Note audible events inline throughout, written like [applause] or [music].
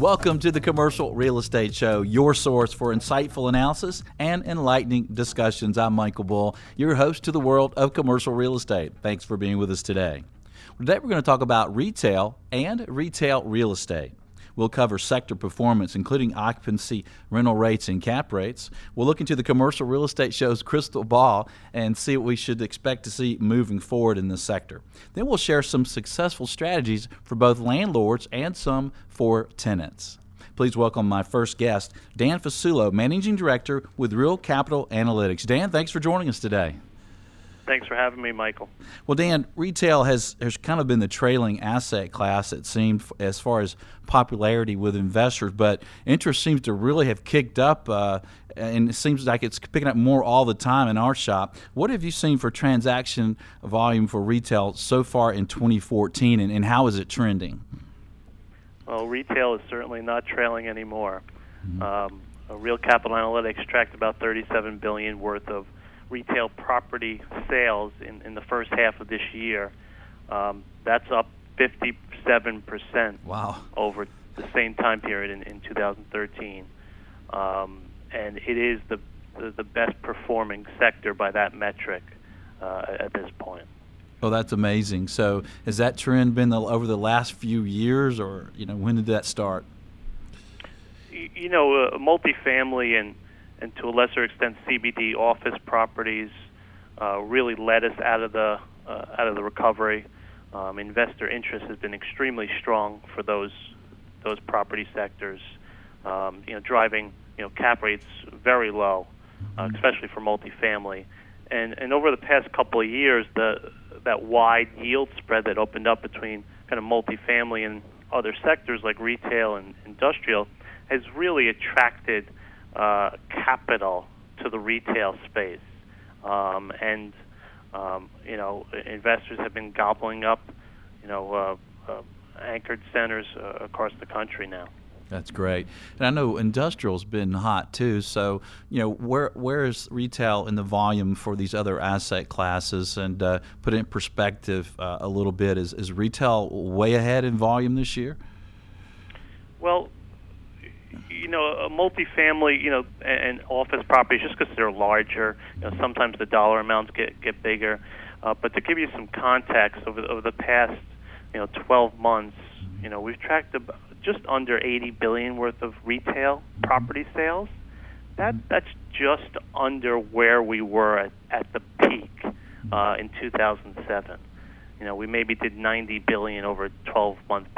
Welcome to the Commercial Real Estate Show, your source for insightful analysis and enlightening discussions. I'm Michael Bull, your host to the world of commercial real estate. Thanks for being with us today. Today, we're going to talk about retail and retail real estate. We'll cover sector performance, including occupancy, rental rates, and cap rates. We'll look into the commercial real estate show's crystal ball and see what we should expect to see moving forward in this sector. Then we'll share some successful strategies for both landlords and some for tenants. Please welcome my first guest, Dan Fasulo, Managing Director with Real Capital Analytics. Dan, thanks for joining us today. Thanks for having me, Michael. Well, Dan, retail has has kind of been the trailing asset class, it seemed, as far as popularity with investors, but interest seems to really have kicked up, uh, and it seems like it's picking up more all the time in our shop. What have you seen for transaction volume for retail so far in 2014, and, and how is it trending? Well, retail is certainly not trailing anymore. Mm-hmm. Um, Real Capital Analytics tracked about 37 billion worth of retail property sales in, in the first half of this year. Um, that's up 57% wow. over the same time period in, in 2013. Um, and it is the, the, the, best performing sector by that metric uh, at this point. Oh, that's amazing. So, has that trend been the, over the last few years, or you know, when did that start? You, you know, uh, multifamily and and to a lesser extent CBD office properties uh, really led us out of the uh, out of the recovery. Um, investor interest has been extremely strong for those those property sectors. Um, you know, driving you know cap rates very low, uh, mm-hmm. especially for multifamily. And and over the past couple of years, the that wide yield spread that opened up between kind of multifamily and other sectors like retail and industrial has really attracted uh, capital to the retail space, um, and um, you know investors have been gobbling up, you know, uh, uh, anchored centers uh, across the country now. That's great, and I know industrial's been hot too. So, you know, where where is retail in the volume for these other asset classes? And uh, put it in perspective uh, a little bit, is is retail way ahead in volume this year? Well, you know, a multifamily, you know, and office properties, just because they're larger, you know, sometimes the dollar amounts get get bigger. Uh, but to give you some context, over over the past, you know, 12 months, you know, we've tracked about just under 80 billion worth of retail property sales. That that's just under where we were at, at the peak uh, in 2007. You know, we maybe did 90 billion over a 12 month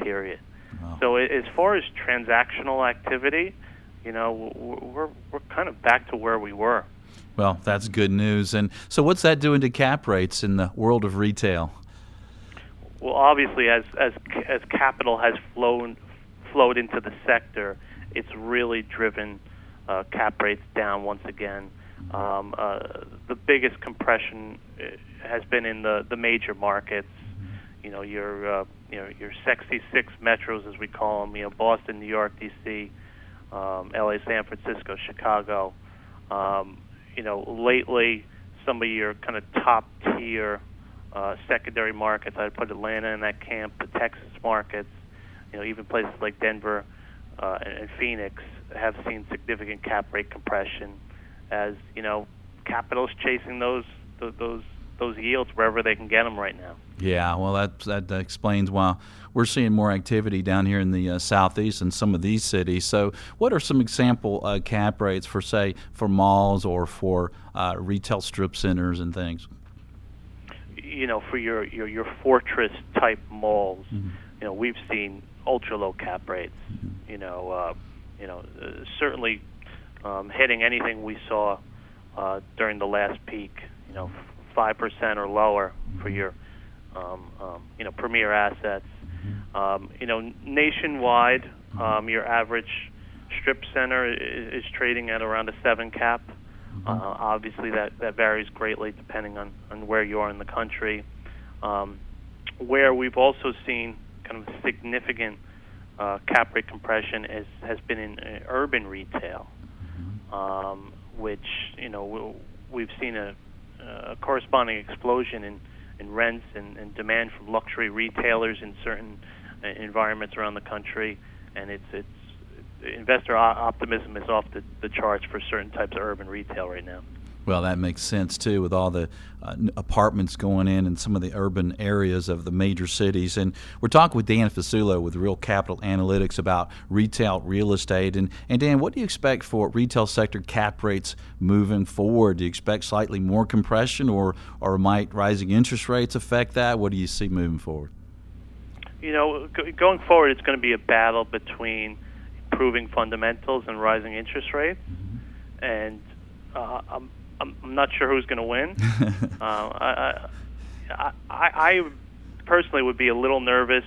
So as far as transactional activity, you know, we're we're kind of back to where we were. Well, that's good news. And so, what's that doing to cap rates in the world of retail? Well, obviously, as as as capital has flown flowed into the sector, it's really driven uh, cap rates down once again. Um, uh, the biggest compression uh, has been in the the major markets. You know, your uh, you know your sexy six metros as we call them. You know Boston, New York, D.C., um, L.A., San Francisco, Chicago. Um, you know lately some of your kind of top tier uh, secondary markets. I'd put Atlanta in that camp. The Texas markets. You know even places like Denver uh, and, and Phoenix have seen significant cap rate compression as you know capital's chasing those those those yields wherever they can get them right now. Yeah, well, that that explains why we're seeing more activity down here in the uh, southeast and some of these cities. So, what are some example uh, cap rates for, say, for malls or for uh, retail strip centers and things? You know, for your your, your fortress type malls, mm-hmm. you know, we've seen ultra low cap rates. Mm-hmm. You know, uh, you know, uh, certainly um, hitting anything we saw uh, during the last peak. You know, five percent or lower for your um, um, you know premier assets. Um, you know nationwide, um, your average strip center is, is trading at around a seven cap. Mm-hmm. Uh, obviously, that that varies greatly depending on on where you are in the country. Um, where we've also seen kind of significant uh, cap rate compression is, has been in uh, urban retail, mm-hmm. um, which you know we've seen a a corresponding explosion in, in rents and, and demand from luxury retailers in certain uh, environments around the country, and it's it's investor optimism is off the, the charts for certain types of urban retail right now. Well, that makes sense too, with all the uh, apartments going in in some of the urban areas of the major cities. And we're talking with Dan Fasulo with Real Capital Analytics about retail real estate. And, and Dan, what do you expect for retail sector cap rates moving forward? Do you expect slightly more compression, or or might rising interest rates affect that? What do you see moving forward? You know, going forward, it's going to be a battle between improving fundamentals and rising interest rates. Mm-hmm. And uh, I'm I'm, I'm not sure who's going to win. [laughs] uh, I, I, I, I personally would be a little nervous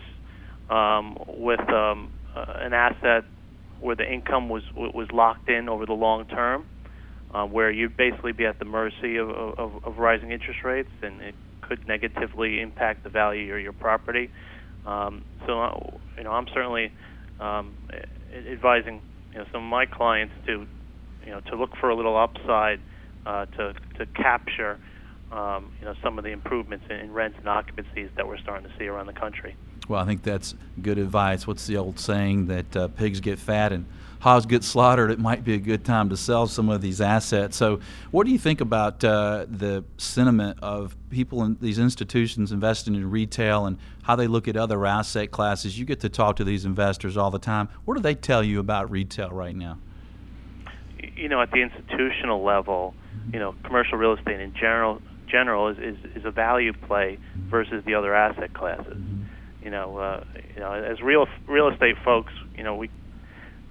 um, with um, uh, an asset where the income was was locked in over the long term, uh, where you'd basically be at the mercy of, of, of rising interest rates, and it could negatively impact the value of your property. Um, so, uh, you know, I'm certainly um, advising you know some of my clients to you know to look for a little upside uh, to to capture um, you know some of the improvements in, in rents and occupancies that we're starting to see around the country. Well, I think that's good advice. What's the old saying that uh, pigs get fat and hogs get slaughtered? It might be a good time to sell some of these assets. So, what do you think about uh, the sentiment of people in these institutions investing in retail and how they look at other asset classes? You get to talk to these investors all the time. What do they tell you about retail right now? You know, at the institutional level, you know, commercial real estate in general general is, is, is a value play versus the other asset classes. You know, uh, you know, as real real estate folks, you know, we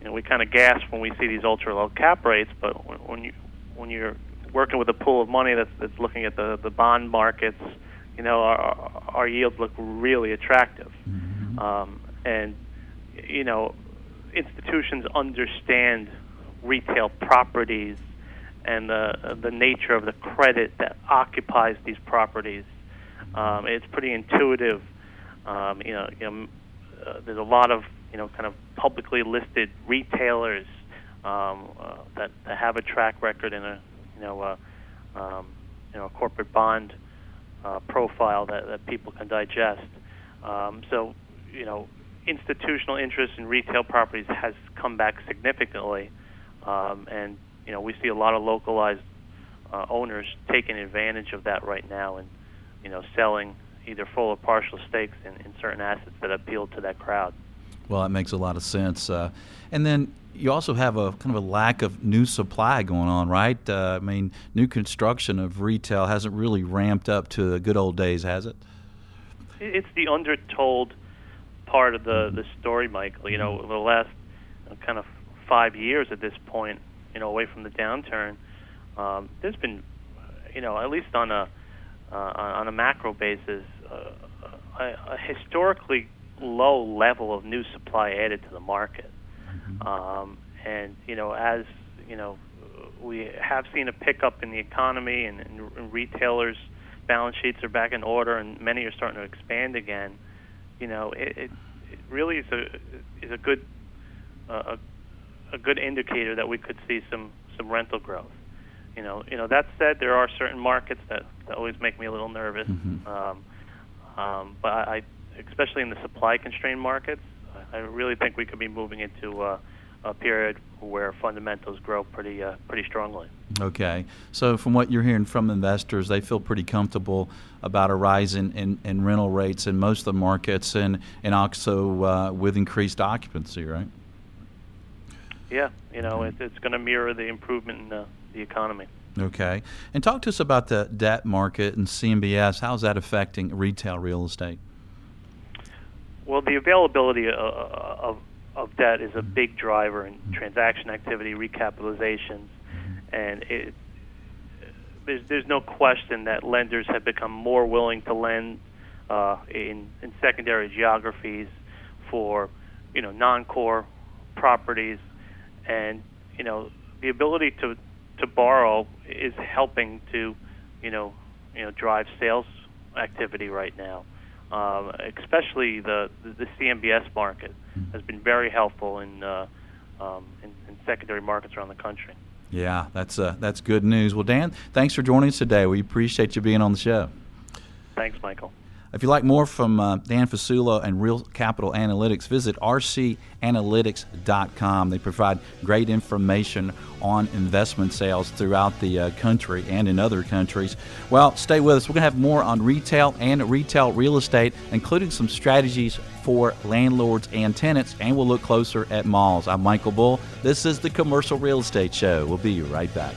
you know we kind of gasp when we see these ultra low cap rates, but when, when you when you're working with a pool of money that's that's looking at the the bond markets, you know, our our yields look really attractive, mm-hmm. um, and you know, institutions understand retail properties and the the nature of the credit that occupies these properties. Um, it's pretty intuitive. Um, you know, you know uh, there's a lot of you know kind of publicly listed retailers um, uh, that, that have a track record and a you know uh, um, you know a corporate bond uh, profile that, that people can digest. Um, so you know institutional interest in retail properties has come back significantly, um, and you know, we see a lot of localized uh, owners taking advantage of that right now and, you know, selling either full or partial stakes in, in certain assets that appeal to that crowd. Well, that makes a lot of sense. Uh, and then you also have a kind of a lack of new supply going on, right? Uh, I mean, new construction of retail hasn't really ramped up to the good old days, has it? It's the undertold part of the the story, Michael. You know, over the last kind of five years at this point, you know, away from the downturn, um, there's been, you know, at least on a uh, on a macro basis, uh, a, a historically low level of new supply added to the market. Mm-hmm. Um, and you know, as you know, we have seen a pickup in the economy, and, and, and retailers' balance sheets are back in order, and many are starting to expand again. You know, it, it, it really is a is a good uh, a good indicator that we could see some some rental growth. You know, you know. That said, there are certain markets that, that always make me a little nervous. Mm-hmm. Um, um, but I, especially in the supply constrained markets, I really think we could be moving into uh, a period where fundamentals grow pretty uh, pretty strongly. Okay, so from what you're hearing from investors, they feel pretty comfortable about a rise in, in, in rental rates in most of the markets, and and also uh, with increased occupancy, right? Yeah, you know, it, it's going to mirror the improvement in the, the economy. Okay. And talk to us about the debt market and CMBS. How's that affecting retail real estate? Well, the availability of, of, of debt is a mm-hmm. big driver in mm-hmm. transaction activity, recapitalizations, mm-hmm. and it, there's, there's no question that lenders have become more willing to lend uh, in, in secondary geographies for you know non-core properties and you know the ability to to borrow is helping to you know you know drive sales activity right now. Um, especially the, the CMBS market has been very helpful in, uh, um, in, in secondary markets around the country. Yeah, that's uh, that's good news. Well, Dan, thanks for joining us today. We appreciate you being on the show. Thanks, Michael. If you like more from uh, Dan Fasulo and Real Capital Analytics, visit rcanalytics.com. They provide great information on investment sales throughout the uh, country and in other countries. Well, stay with us. We're going to have more on retail and retail real estate, including some strategies for landlords and tenants, and we'll look closer at malls. I'm Michael Bull. This is the Commercial Real Estate Show. We'll be right back.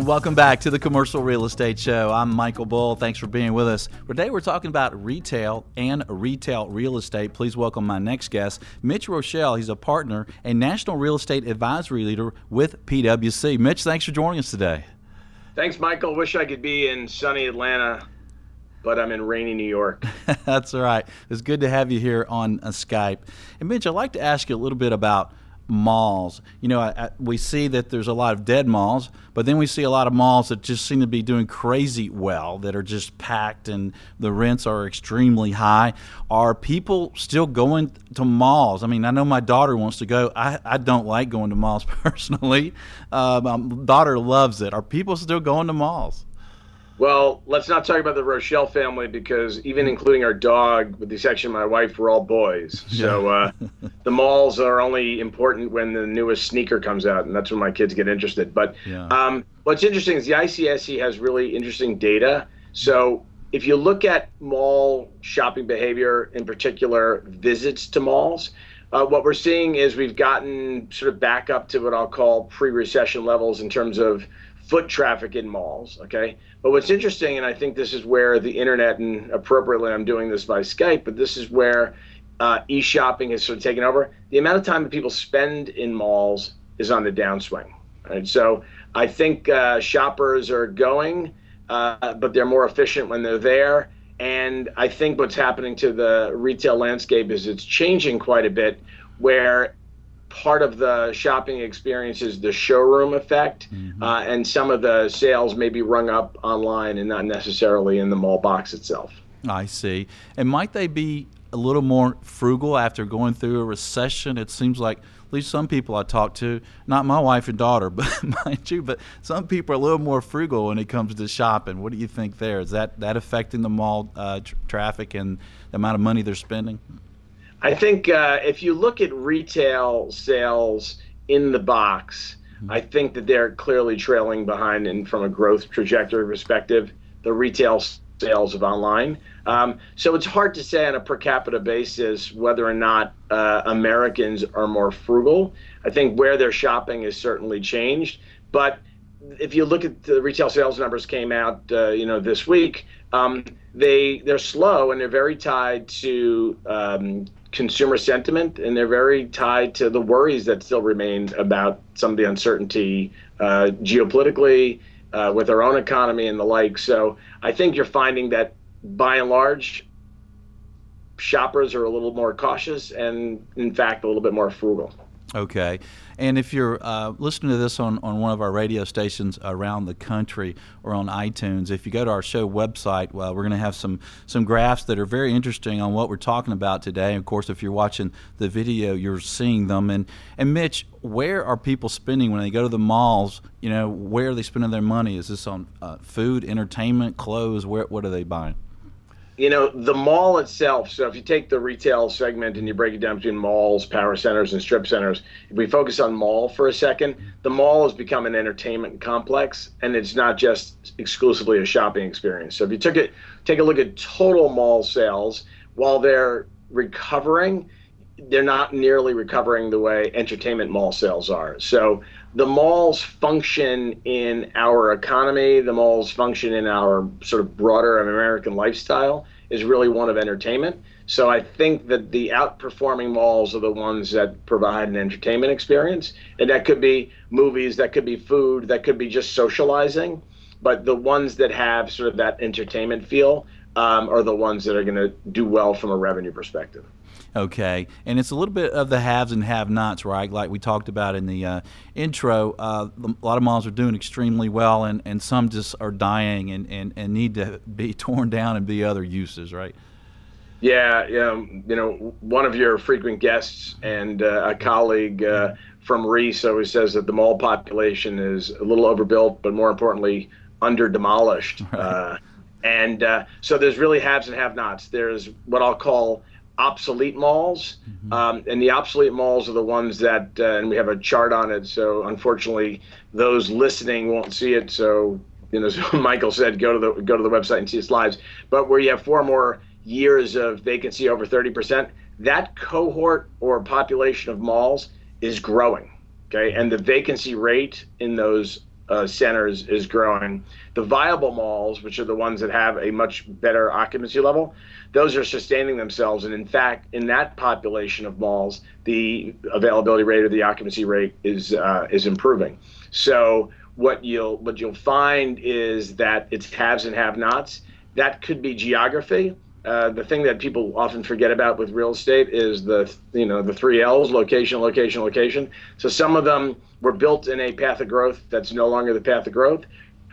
Welcome back to the Commercial Real Estate Show. I'm Michael Bull. Thanks for being with us. Today we're talking about retail and retail real estate. Please welcome my next guest, Mitch Roschelle. He's a partner and national real estate advisory leader with PwC. Mitch, thanks for joining us today. Thanks, Michael. Wish I could be in sunny Atlanta, but I'm in rainy New York. [laughs] That's all right. It's good to have you here on uh, Skype. And Mitch, I'd like to ask you a little bit about malls. You know, I, I, we see that there's a lot of dead malls, but then we see a lot of malls that just seem to be doing crazy well, that are just packed and the rents are extremely high. Are people still going to malls? I mean, I know my daughter wants to go. I, I don't like going to malls [laughs] personally. Uh, my daughter loves it. Are people still going to malls? Well, let's not talk about the Roschelle family because even including our dog, with the exception of my wife, we're all boys. [laughs] So uh, the malls are only important when the newest sneaker comes out, and that's when my kids get interested. But yeah. um, what's interesting is the ICSC has really interesting data. So if you look at mall shopping behavior, in particular visits to malls, uh, what we're seeing is we've gotten sort of back up to what I'll call pre-recession levels in terms of foot traffic in malls. Okay, but what's interesting, and I think this is where the internet, and appropriately, I'm doing this by Skype, but this is where uh, e-shopping has sort of taken over. The amount of time that people spend in malls is on the downswing. Right? So I think uh, shoppers are going, uh, but they're more efficient when they're there. And I think what's happening to the retail landscape is it's changing quite a bit, where part of the shopping experience is the showroom effect, mm-hmm. uh, and some of the sales may be rung up online and not necessarily in the mall box itself. I see. And might they be a little more frugal after going through a recession? It seems like at least some people I talk to, not my wife and daughter, [laughs] but mind you, but some people are a little more frugal when it comes to shopping. What do you think there? Is that that affecting the mall uh, tr- traffic and the amount of money they're spending? I think uh, if you look at retail sales in the box, mm-hmm. I think that they're clearly trailing behind, and from a growth trajectory perspective, the retail sales of online. Um, so it's hard to say on a per capita basis whether or not uh, Americans are more frugal. I think where they're shopping has certainly changed, but if you look at the retail sales numbers came out, uh, you know, this week, um, they they're slow and they're very tied to um, consumer sentiment, and they're very tied to the worries that still remain about some of the uncertainty uh, geopolitically, uh, with our own economy and the like. So I think you're finding that by and large, shoppers are a little more cautious and, in fact, a little bit more frugal. Okay. And if you're uh, listening to this on, on one of our radio stations around the country or on iTunes, if you go to our show website, well, we're going to have some, some graphs that are very interesting on what we're talking about today. Of course, if you're watching the video, you're seeing them. And, and Mitch, where are people spending when they go to the malls? You know, where are they spending their money? Is this on uh, food, entertainment, clothes? Where, what are they buying? You know the mall itself so if you take the retail segment and you break it down between malls power centers and strip centers if we focus on mall for a second the mall has become an entertainment complex and it's not just exclusively a shopping experience. So if you took it take a look at total mall sales while they're recovering they're not nearly recovering the way entertainment mall sales are. So the malls function in our economy, the malls function in our sort of broader American lifestyle is really one of entertainment. So I think that the outperforming malls are the ones that provide an entertainment experience. And that could be movies, that could be food, that could be just socializing. But the ones that have sort of that entertainment feel um, are the ones that are going to do well from a revenue perspective. Okay, and it's a little bit of the haves and have-nots, right? Like we talked about in the uh, intro, uh, a lot of malls are doing extremely well, and, and some just are dying and, and, and need to be [laughs] torn down and be other uses, right? Yeah, yeah. You know, one of your frequent guests and uh, a colleague uh, from Reis always says that the mall population is a little overbuilt, but more importantly, under demolished. Right. Uh, and uh, so there's really haves and have-nots. There's what I'll call obsolete malls, mm-hmm. um, and the obsolete malls are the ones that, uh, and we have a chart on it. So unfortunately, those listening won't see it. So you know, [laughs] as Michael said, go to the go to the website and see the slides. But where you have four more years of vacancy over 30%, that cohort or population of malls is growing. Okay, and the vacancy rate in those uh, centers is growing. The viable malls, which are the ones that have a much better occupancy level, those are sustaining themselves. And in fact, in that population of malls, the availability rate or the occupancy rate is uh, is improving. So what you'll what you'll find is that it's haves and have-nots. That could be geography. Uh, the thing that people often forget about with real estate is the you know the three L's: location, location, location. So some of them were built in a path of growth that's no longer the path of growth,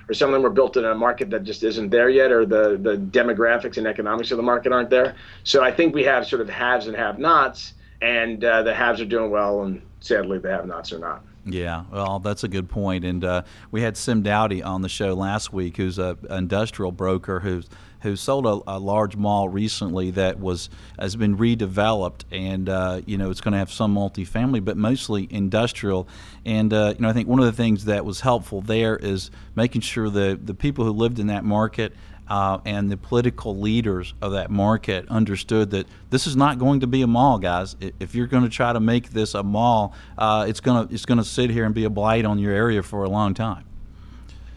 or some of them were built in a market that just isn't there yet, or the the demographics and economics of the market aren't there. So I think we have sort of haves and have-nots, and uh, the haves are doing well, and sadly the have-nots are not. Yeah, well, that's a good point. And uh, we had Sim Dowdy on the show last week, who's a industrial broker who's who sold a, a, large mall recently that was has been redeveloped, and uh, you know it's going to have some multifamily, but mostly industrial. And uh, you know I think one of the things that was helpful there is making sure the the people who lived in that market. Uh, and the political leaders of that market understood that this is not going to be a mall, guys. If you're going to try to make this a mall, uh, it's going to it's going to sit here and be a blight on your area for a long time.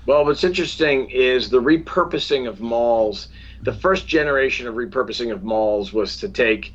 Well, what's interesting is the repurposing of malls. The first generation of repurposing of malls was to take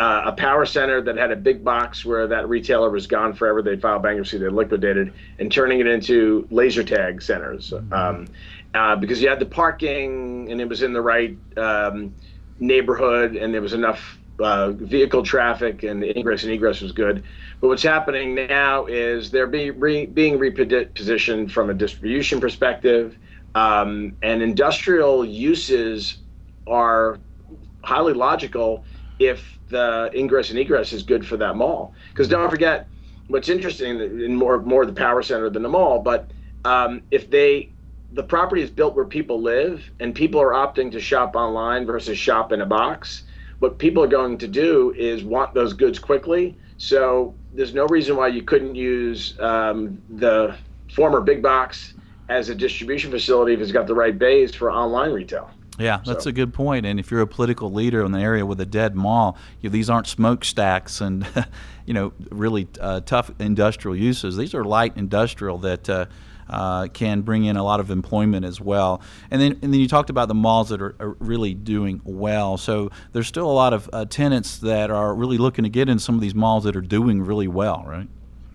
uh, a power center that had a big box where that retailer was gone forever. They filed bankruptcy, they liquidated, and turning it into laser tag centers. Mm-hmm. Um, uh, because you had the parking and it was in the right um, neighborhood and there was enough uh, vehicle traffic and ingress and egress was good. But what's happening now is they're being re, being repositioned from a distribution perspective, um, and industrial uses are highly logical if the ingress and egress is good for that mall. Because don't forget, what's interesting in more more the power center than the mall, but um, if they the property is built where people live and people are opting to shop online versus shop in a box what people are going to do is want those goods quickly. So there's no reason why you couldn't use um, the former big box as a distribution facility if it's got the right bays for online retail. Yeah, that's so. a good point. And if you're a political leader in the area with a dead mall, you know, these aren't smokestacks and [laughs] you know really uh, tough industrial uses. These are light industrial that. Uh, uh, can bring in a lot of employment as well. And then, and then you talked about the malls that are, are really doing well. So there's still a lot of uh, tenants that are really looking to get in some of these malls that are doing really well, right?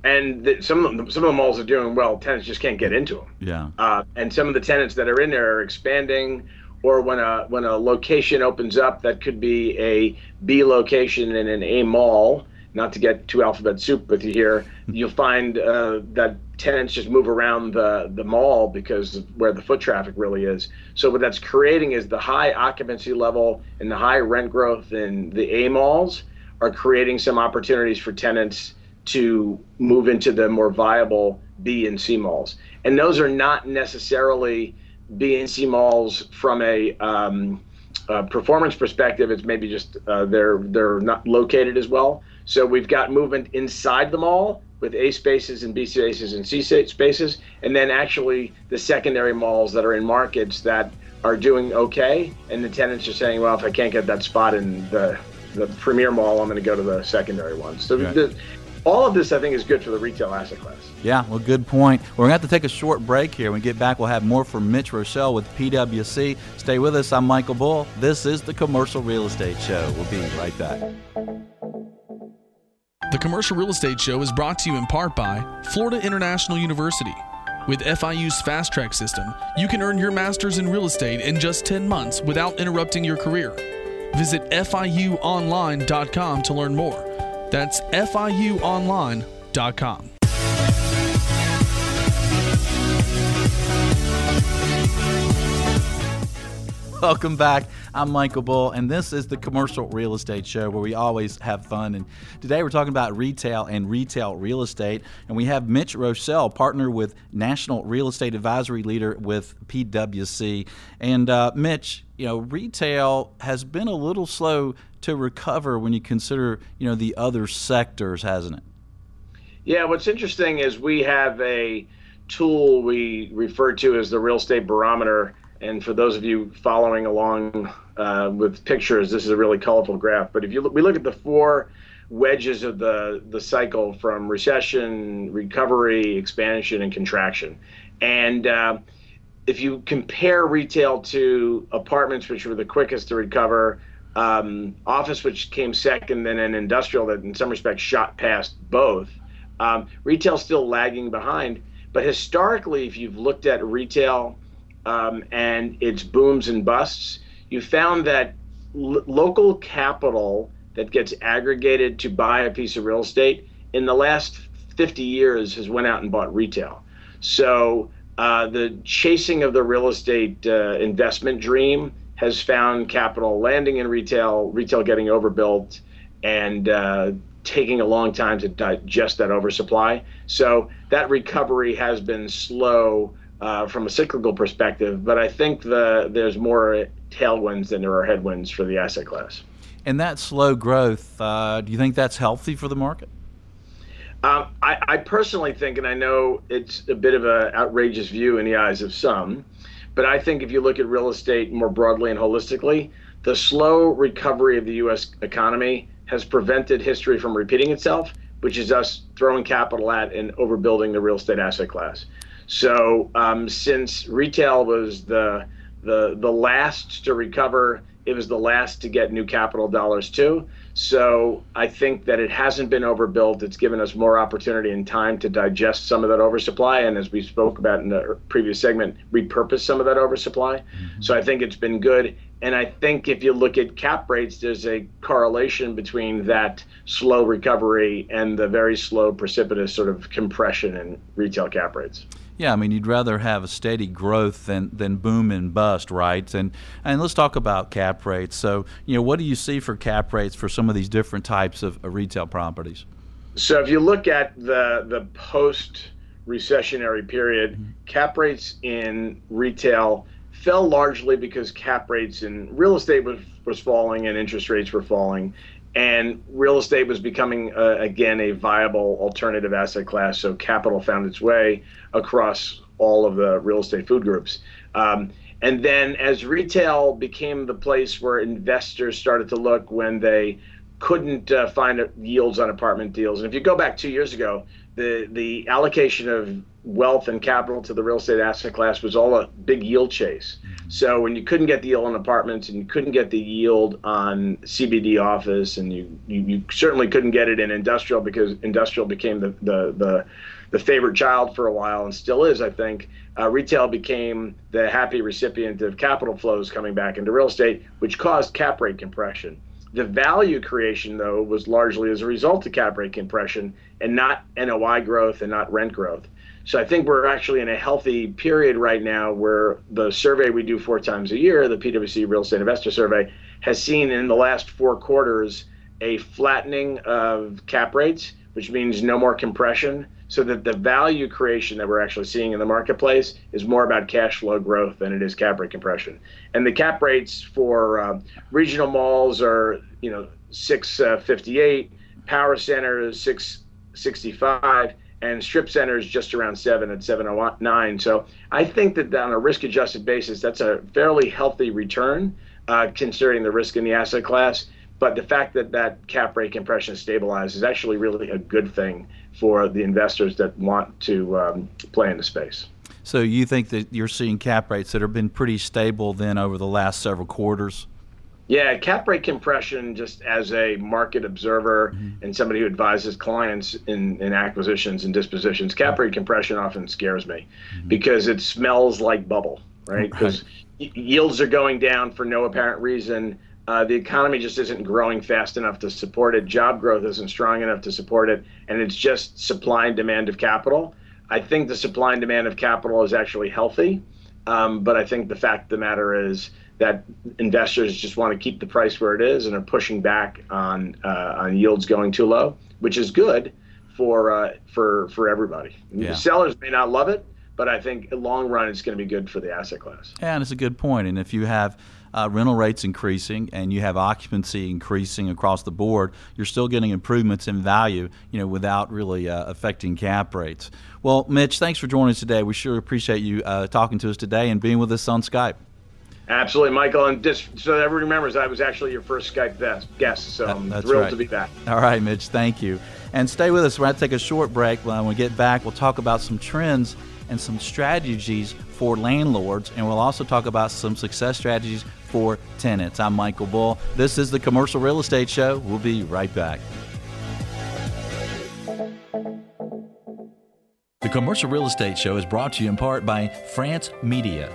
and the, some of them, some of the malls are doing well. Tenants just can't get into them. Yeah. Uh, and some of the tenants that are in there are expanding, or when a when a location opens up, that could be a B location in an A mall. Not to get too alphabet soup with you here, you'll find uh, that tenants just move around the, the mall because of where the foot traffic really is. So what that's creating is the high occupancy level and the high rent growth in the A malls are creating some opportunities for tenants to move into the more viable B and C malls. And those are not necessarily B and C malls from a, um, a performance perspective. It's maybe just uh, they're they're not located as well. So we've got movement inside the mall with A spaces and B spaces and C spaces, and then actually the secondary malls that are in markets that are doing okay, and the tenants are saying, well, if I can't get that spot in the the premier mall, I'm going to go to the secondary ones. So right. the, all of this, I think, is good for the retail asset class. Yeah, well, good point. We're going to have to take a short break here. When we get back, we'll have more from Mitch Roschelle with PwC. Stay with us. I'm Michael Bull. This is the Commercial Real Estate Show. We'll be right back. The Commercial Real Estate Show is brought to you in part by Florida International University. With FIU's Fast Track system, you can earn your master's in real estate in just 10 months without interrupting your career. Visit FIUOnline.com to learn more. That's FIUOnline.com. [laughs] Welcome back. I'm Michael Bull, and this is the Commercial Real Estate Show where we always have fun. And today we're talking about retail and retail real estate. And we have Mitch Roschelle, partner with National Real Estate Advisory Leader with PwC. And uh, Mitch, you know, retail has been a little slow to recover when you consider, you know, the other sectors, hasn't it? Yeah, what's interesting is we have a tool we refer to as the real estate barometer and for those of you following along uh, with pictures, this is a really colorful graph. But if you look, we look at the four wedges of the the cycle from recession, recovery, expansion, and contraction, and uh, if you compare retail to apartments, which were the quickest to recover, um, office, which came second, then an industrial that in some respects shot past both, um, retail still lagging behind. But historically, if you've looked at retail um, and its booms and busts, you found that l- local capital that gets aggregated to buy a piece of real estate in the last 50 years has went out and bought retail. So uh, the chasing of the real estate uh, investment dream has found capital landing in retail, retail getting overbuilt, and uh, taking a long time to digest that oversupply. So that recovery has been slow uh, from a cyclical perspective, but I think the there's more tailwinds than there are headwinds for the asset class. And that slow growth, uh, do you think that's healthy for the market? Um, I, I, personally think, and I know it's a bit of an outrageous view in the eyes of some, but I think if you look at real estate more broadly and holistically, the slow recovery of the U.S. economy has prevented history from repeating itself, which is us throwing capital at and overbuilding the real estate asset class. So um, since retail was the the the last to recover, it was the last to get new capital dollars too. So I think that it hasn't been overbuilt. It's given us more opportunity and time to digest some of that oversupply, and as we spoke about in the previous segment, repurpose some of that oversupply. Mm-hmm. So I think it's been good. And I think if you look at cap rates, there's a correlation between that slow recovery and the very slow, precipitous sort of compression in retail cap rates. Yeah, I mean, you'd rather have a steady growth than, than boom and bust, right? And and let's talk about cap rates. So, you know, what do you see for cap rates for some of these different types of, retail properties? So, if you look at the the post recessionary period, mm-hmm. cap rates in retail fell largely because cap rates in real estate was was falling and interest rates were falling and real estate was becoming uh, again a viable alternative asset class. So capital found its way across all of the real estate food groups. Um, and then as retail became the place where investors started to look when they couldn't uh, find yields on apartment deals. And if you go back two years ago, the the allocation of wealth and capital to the real estate asset class was all a big yield chase. Mm-hmm. So when you couldn't get the yield on apartments and you couldn't get the yield on CBD office, and you, you, you certainly couldn't get it in industrial because industrial became the the the, the favorite child for a while and still is, I think. Uh, retail became the happy recipient of capital flows coming back into real estate, which caused cap rate compression. The value creation, though, was largely as a result of cap rate compression and not NOI growth and not rent growth. So I think we're actually in a healthy period right now where the survey we do four times a year, the PwC Real Estate Investor Survey, has seen in the last four quarters a flattening of cap rates, which means no more compression, so that the value creation that we're actually seeing in the marketplace is more about cash flow growth than it is cap rate compression. And the cap rates for uh, regional malls are, you know, 658, power centers 665 and strip centers just around seven at 709. So I think that on a risk adjusted basis, that's a fairly healthy return uh, considering the risk in the asset class. But the fact that that cap rate compression stabilized is actually really a good thing for the investors that want to um, play in the space. So you think that you're seeing cap rates that have been pretty stable then over the last several quarters? Yeah, cap rate compression, just as a market observer mm-hmm. and somebody who advises clients in, in acquisitions and dispositions, cap rate compression often scares me mm-hmm. because it smells like bubble, right? Because right. yields are going down for no apparent reason. Uh, the economy just isn't growing fast enough to support it. Job growth isn't strong enough to support it, and it's just supply and demand of capital. I think the supply and demand of capital is actually healthy, um, but I think the fact of the matter is that investors just want to keep the price where it is and are pushing back on uh, on yields going too low, which is good for uh, for for everybody. Yeah. Sellers may not love it, but I think long run it's going to be good for the asset class. Yeah, and it's a good point. And if you have uh, rental rates increasing and you have occupancy increasing across the board, you're still getting improvements in value, you know, without really uh, affecting cap rates. Well, Mitch, thanks for joining us today. We sure appreciate you uh, talking to us today and being with us on Skype. Absolutely, Michael. And just so everyone remembers, I was actually your first Skype guest, so I'm thrilled right. to be back. All right, Mitch. Thank you. And stay with us. We're going to take a short break. When we get back, we'll talk about some trends and some strategies for landlords, and we'll also talk about some success strategies for tenants. I'm Michael Bull. This is the Commercial Real Estate Show. We'll be right back. The Commercial Real Estate Show is brought to you in part by France Media.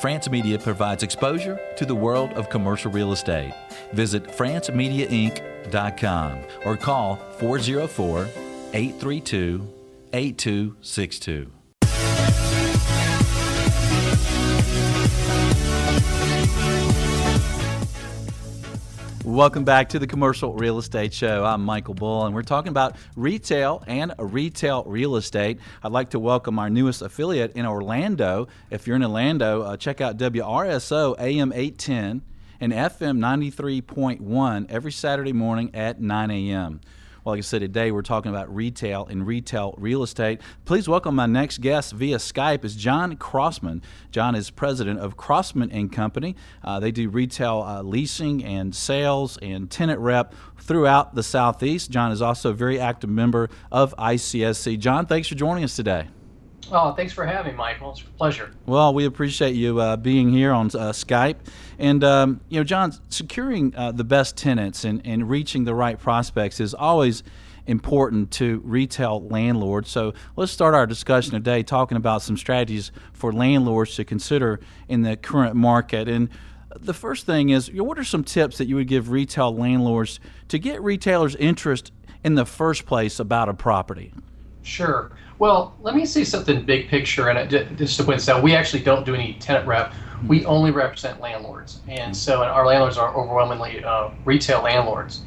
France Media provides exposure to the world of commercial real estate. Visit francemediainc.com or call 404 832 8262. Welcome back to the Commercial Real Estate Show. I'm Michael Bull, and we're talking about retail and retail real estate. I'd like to welcome our newest affiliate in Orlando. If you're in Orlando, uh, check out WRSO AM 810 and FM 93.1 every Saturday morning at 9 a.m. Well, like I said, today we're talking about retail and retail real estate. Please welcome my next guest via Skype is John Crossman. John is president of Crossman and Company. Uh, they do retail uh, leasing and sales and tenant rep throughout the Southeast. John is also a very active member of ICSC. John, thanks for joining us today. Oh, thanks for having me, Michael. It's a pleasure. Well, we appreciate you uh, being here on uh, Skype. And, um, you know, John, securing uh, the best tenants and, and reaching the right prospects is always important to retail landlords. So let's start our discussion today talking about some strategies for landlords to consider in the current market. And the first thing is, what are some tips that you would give retail landlords to get retailers' interest in the first place about a property? Sure. Well, let me say something big picture, and just to point this out, we actually don't do any tenant rep. We only represent landlords, and so and our landlords are overwhelmingly uh, retail landlords.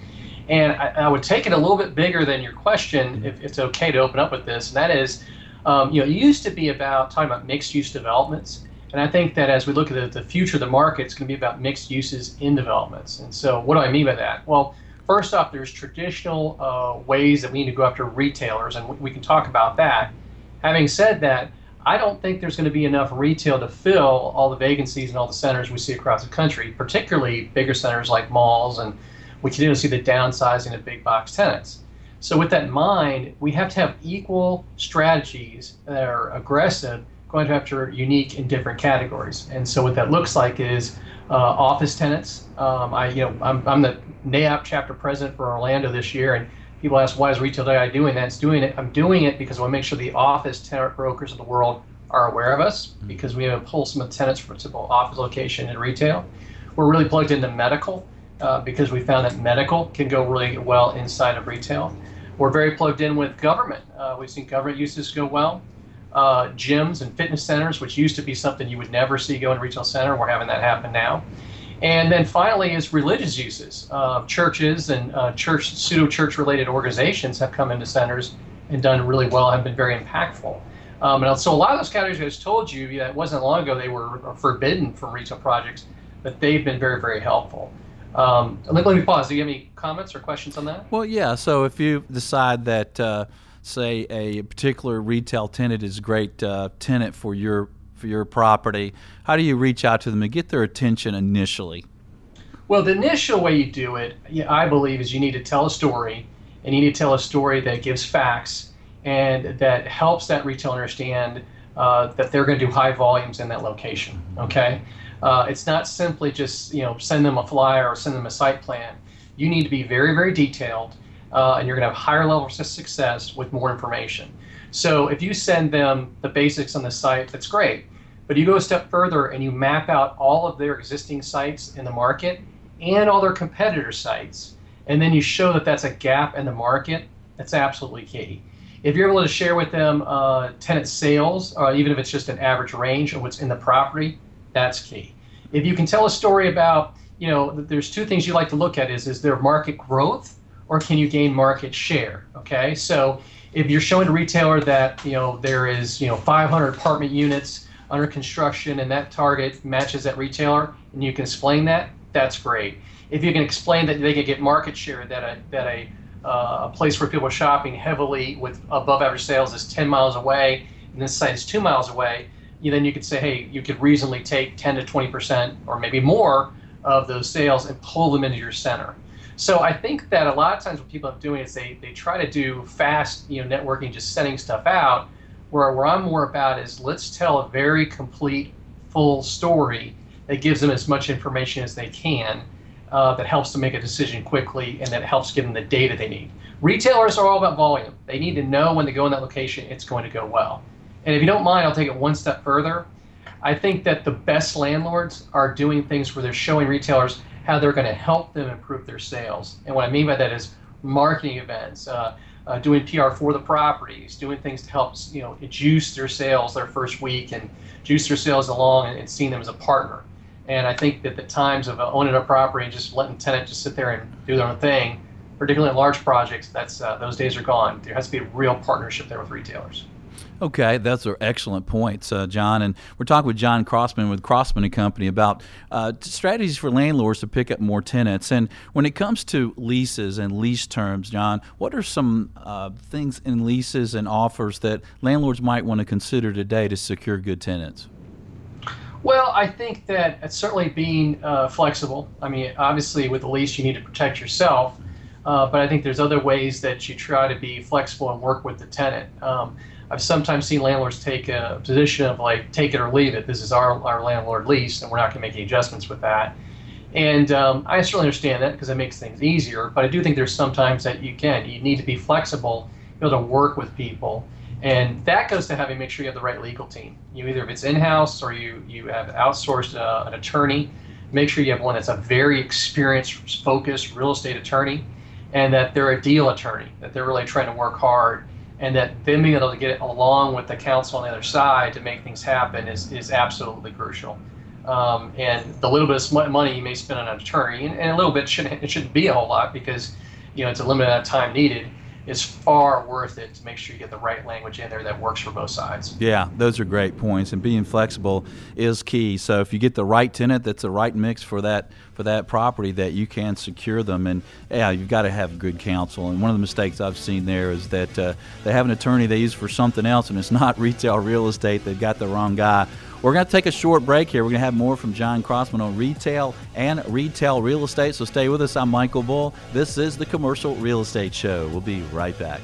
And I, I, would take it a little bit bigger than your question, if it's okay to open up with this, and that is, um, you know, it used to be about talking about mixed-use developments, and I think that as we look at the, the future of the market, it's going to be about mixed uses in developments. And so, what do I mean by that? Well, First off, there's traditional uh, ways that we need to go after retailers, and we can talk about that. Having said that, I don't think there's going to be enough retail to fill all the vacancies in all the centers we see across the country, particularly bigger centers like malls, and we continue to see the downsizing of big box tenants. So, with that in mind, we have to have equal strategies that are aggressive, going after unique and different categories. And so, what that looks like is uh, office tenants. Um, I, you know, I'm, I'm the NAIOP chapter president for Orlando this year, and people ask why is Retail Day doing that? It's doing it. I'm doing it because I want to make sure the office tenant brokers of the world are aware of us mm-hmm. because we have a whole of tenants for typical office location and retail. We're really plugged into medical uh, because we found that medical can go really well inside of retail. We're very plugged in with government. Uh, we've seen government uses go well. Uh, gyms and fitness centers, which used to be something you would never see go in a retail center. We're having that happen now. And then finally is religious uses. Uh, churches and uh, church pseudo church related organizations have come into centers and done really well, have been very impactful. Um, and so a lot of those categories I just told you, it wasn't long ago they were forbidden from retail projects, but they've been very, very helpful. Um, let, let, me pause. Do you have any comments or questions on that? Well, yeah. So if you decide that, uh, say, a particular retail tenant is a great uh, tenant for your for your property? How do you reach out to them and get their attention initially? Well, the initial way you do it, I believe, is you need to tell a story, and you need to tell a story that gives facts and that helps that retailer understand uh, that they're going to do high volumes in that location. Okay, uh, it's not simply just you know send them a flyer or send them a site plan. You need to be very very detailed, uh, and you're going to have higher levels of success with more information. So if you send them the basics on the site, that's great. But you go a step further and you map out all of their existing sites in the market and all their competitor sites, and then you show that that's a gap in the market, that's absolutely key. If you're able to share with them uh, tenant sales, uh, even if it's just an average range of what's in the property, that's key. If you can tell a story about, you know, there's two things you like to look at is is there market growth or can you gain market share? Okay, so if you're showing a retailer that you know there is you know 500 apartment units under construction and that target matches that retailer, and you can explain that, that's great. If you can explain that they can get market share, that a that a uh, a place where people are shopping heavily with above average sales is 10 miles away, and this site is two miles away, you, then you could say, hey, you could reasonably take 10 to 20 percent or maybe more of those sales and pull them into your center. So I think that a lot of times what people are doing is they, they try to do fast, you know, networking, just sending stuff out. Where, where I'm more about is let's tell a very complete, full story that gives them as much information as they can, uh, that helps them make a decision quickly, and that helps give them the data they need. Retailers are all about volume. They need to know when they go in that location, it's going to go well. And if you don't mind, I'll take it one step further. I think that the best landlords are doing things where they're showing retailers how they're going to help them improve their sales. And what I mean by that is marketing events, uh, uh, doing PR for the properties, doing things to help you know juice their sales their first week and juice their sales along and, and seeing them as a partner. And I think that the times of uh, owning a property and just letting tenant just sit there and do their own thing, particularly in large projects, that's uh, those days are gone. There has to be a real partnership there with retailers. Okay, those are excellent points, uh, John. And we're talking with John Crossman with Crossman and Company about uh, strategies for landlords to pick up more tenants. And when it comes to leases and lease terms, John, what are some uh, things in leases and offers that landlords might want to consider today to secure good tenants? Well, I think that it's certainly being uh, flexible. I mean, obviously, with the lease, you need to protect yourself. Uh, but I think there's other ways that you try to be flexible and work with the tenant. Um, I've sometimes seen landlords take a position of like, take it or leave it. This is our, our landlord lease, and we're not going to make any adjustments with that. And um, I certainly understand that because it makes things easier. But I do think there's sometimes that you can. You need to be flexible, be able to work with people. And that goes to having make sure you have the right legal team. You either if it's in-house or you you have outsourced uh, an attorney, make sure you have one that's a very experienced, focused real estate attorney, and that they're a deal attorney. That they're really trying to work hard and that them being able to get along with the counsel on the other side to make things happen is, is absolutely crucial. Um, and the little bit of money you may spend on an attorney, and, and, a little bit shouldn't it shouldn't be a whole lot because you know it's a limited amount of time needed is far worth it to make sure you get the right language in there that works for both sides. Yeah, those are great points, and being flexible is key. So if you get the right tenant, that's the right mix for that for that property, that you can secure them. And yeah, you've got to have good counsel. And one of the mistakes I've seen there is that uh, they have an attorney they use for something else, and it's not [laughs] retail real estate. They've got the wrong guy we're going to take a short break here. We're going to have more from John Crossman on retail and retail real estate. So stay with us. I'm Michael Bull. This is the Commercial Real Estate Show. We'll be right back.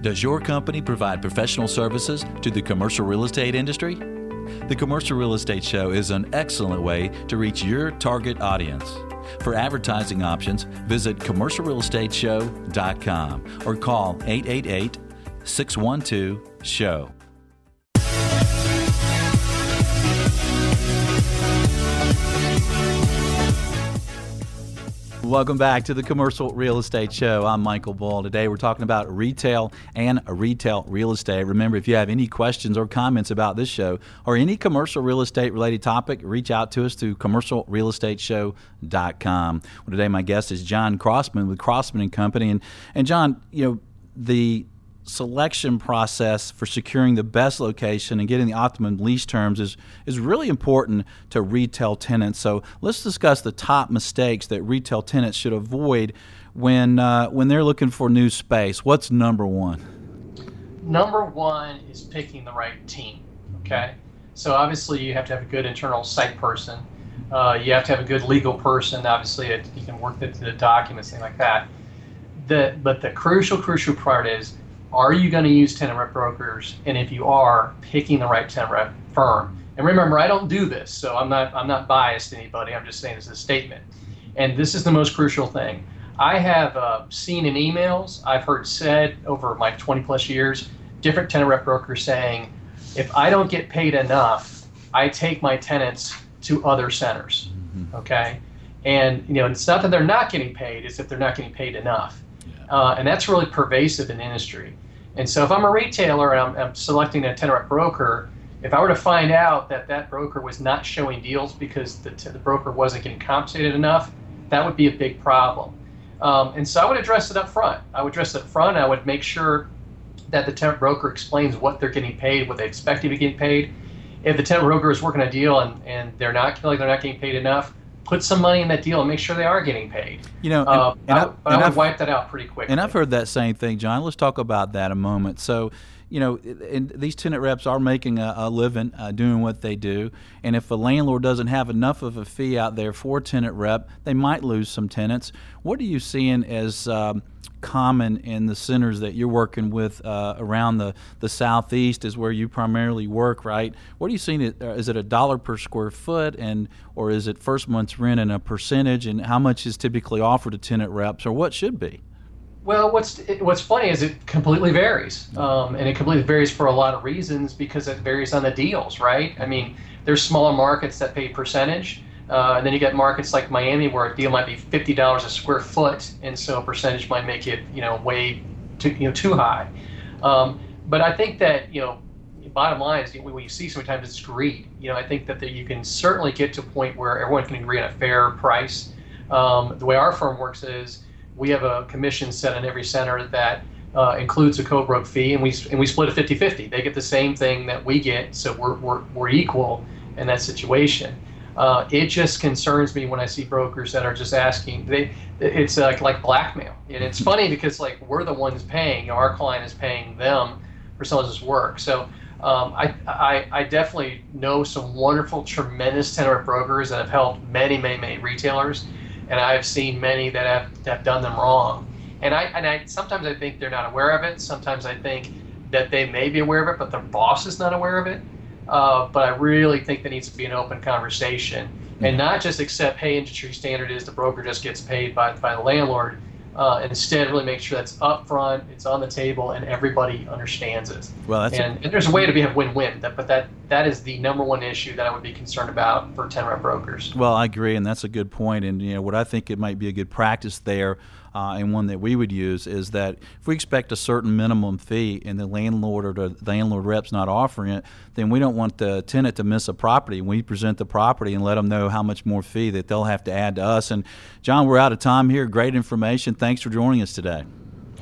Does your company provide professional services to the commercial real estate industry? The Commercial Real Estate Show is an excellent way to reach your target audience. For advertising options, visit commercialrealestateshow.com or call 888 612 SHOW. Welcome back to the Commercial Real Estate Show. I'm Michael Bull. Today we're talking about retail and retail real estate. Remember, if you have any questions or comments about this show or any commercial real estate related topic, reach out to us through commercialrealestateshow.com. Well, today my guest is John Crossman with Crossman and Company. And, and John, you know, the selection process for securing the best location and getting the optimum lease terms is, is really important to retail tenants. So let's discuss the top mistakes that retail tenants should avoid when, uh, when they're looking for new space. What's number one? Number one is picking the right team. Okay. So obviously you have to have a good internal site person. Uh, you have to have a good legal person. Obviously, it, you can work the, the documents, things like that. The, but the crucial, crucial part is are you going to use tenant rep brokers? And if you are, picking the right tenant rep firm. And remember, I don't do this, so I'm not I'm not biased to anybody. I'm just saying this is a statement. And this is the most crucial thing. I have uh, seen in emails, I've heard said over my 20 plus years, different tenant rep brokers saying, if I don't get paid enough, I take my tenants to other centers. Mm-hmm. Okay, and you know it's not that they're not getting paid; it's that they're not getting paid enough, uh, and that's really pervasive in industry. And so if I'm a retailer and I'm, I'm selecting a tenant broker, if I were to find out that that broker was not showing deals because the, the broker wasn't getting compensated enough, that would be a big problem. Um, and so I would address it up front. I would address it up front. I would make sure that the tenant broker explains what they're getting paid, what they expect to be getting paid. If the tenant broker is working a deal and, and they're not like they're not getting paid enough, put some money in that deal and make sure they are getting paid. You know, and, uh, and I, I, I would wipe that out pretty quickly. And I've heard that same thing, John. Let's talk about that a moment. So, you know, these tenant reps are making a, a living uh, doing what they do. And if a landlord doesn't have enough of a fee out there for tenant rep, they might lose some tenants. What are you seeing as um, common in the centers that you're working with uh, around the, the southeast is where you primarily work, right? What are you seeing? Uh, is it a dollar per square foot, and or is it first month's rent and a percentage, and how much is typically offered to tenant reps, or what should be? Well, what's what's funny is it completely varies, um, and it completely varies for a lot of reasons because it varies on the deals, right? I mean, there's smaller markets that pay percentage uh, and then you get markets like Miami where a deal might be fifty dollars a square foot, and so a percentage might make it you know way too you know too high. Um, but I think that you know, bottom line is what you see sometimes it's greed. You know, I think that, that you can certainly get to a point where everyone can agree on a fair price. Um, the way our firm works is we have a commission set in every center that uh, includes a co-broke fee, and we and we split it 50-50. They get the same thing that we get, so we're we're, we're equal in that situation. Uh, it just concerns me when I see brokers that are just asking. They, it's like like blackmail, and it's [laughs] funny because like we're the ones paying. Our client is paying them for some of this work. So um, I, I, I definitely know some wonderful, tremendous tenant brokers that have helped many, many, many retailers, and I've seen many that have, have done them wrong. And I and I sometimes I think they're not aware of it. Sometimes I think that they may be aware of it, but their boss is not aware of it. Uh, but I really think there needs to be an open conversation and not just accept, hey, industry standard is the broker just gets paid by, by the landlord. Uh, instead, really make sure that's upfront, it's on the table, and everybody understands it. Well, that's and, a- and there's a way to be a win-win. That, but that that is the number one issue that I would be concerned about for tenant rep brokers. Well, I agree, and that's a good point. And you know, what I think it might be a good practice there uh, and one that we would use is that if we expect a certain minimum fee and the landlord or the landlord rep's not offering it, then we don't want the tenant to miss a property. We present the property and let them know how much more fee that they'll have to add to us. And John, we're out of time here. Great information. Thanks for joining us today.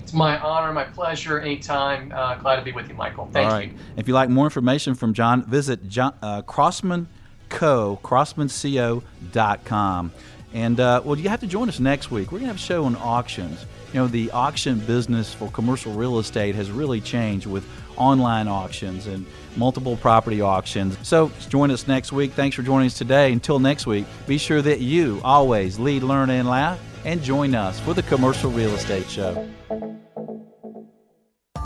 It's my honor, my pleasure. Anytime. Uh, glad to be with you, Michael. Thank All right. you. If you'd like more information from John, visit John, uh, Crossman Co. CrossmanCo.com. And uh, well, you have to join us next week. We're going to have a show on auctions. You know, the auction business for commercial real estate has really changed with online auctions and multiple property auctions. So join us next week. Thanks for joining us today. Until next week, be sure that you always lead, learn, and laugh, and join us for the Commercial Real Estate Show.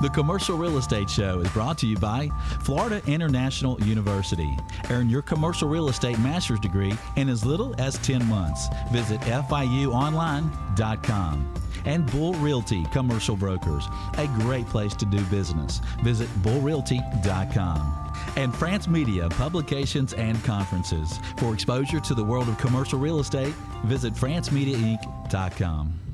The Commercial Real Estate Show is brought to you by Florida International University. Earn your commercial real estate master's degree in as little as 10 months. Visit FIUonline.com. And Bull Realty Commercial Brokers, a great place to do business. Visit bullrealty.com. And France Media Publications and Conferences. For exposure to the world of commercial real estate, visit francemediainc.com.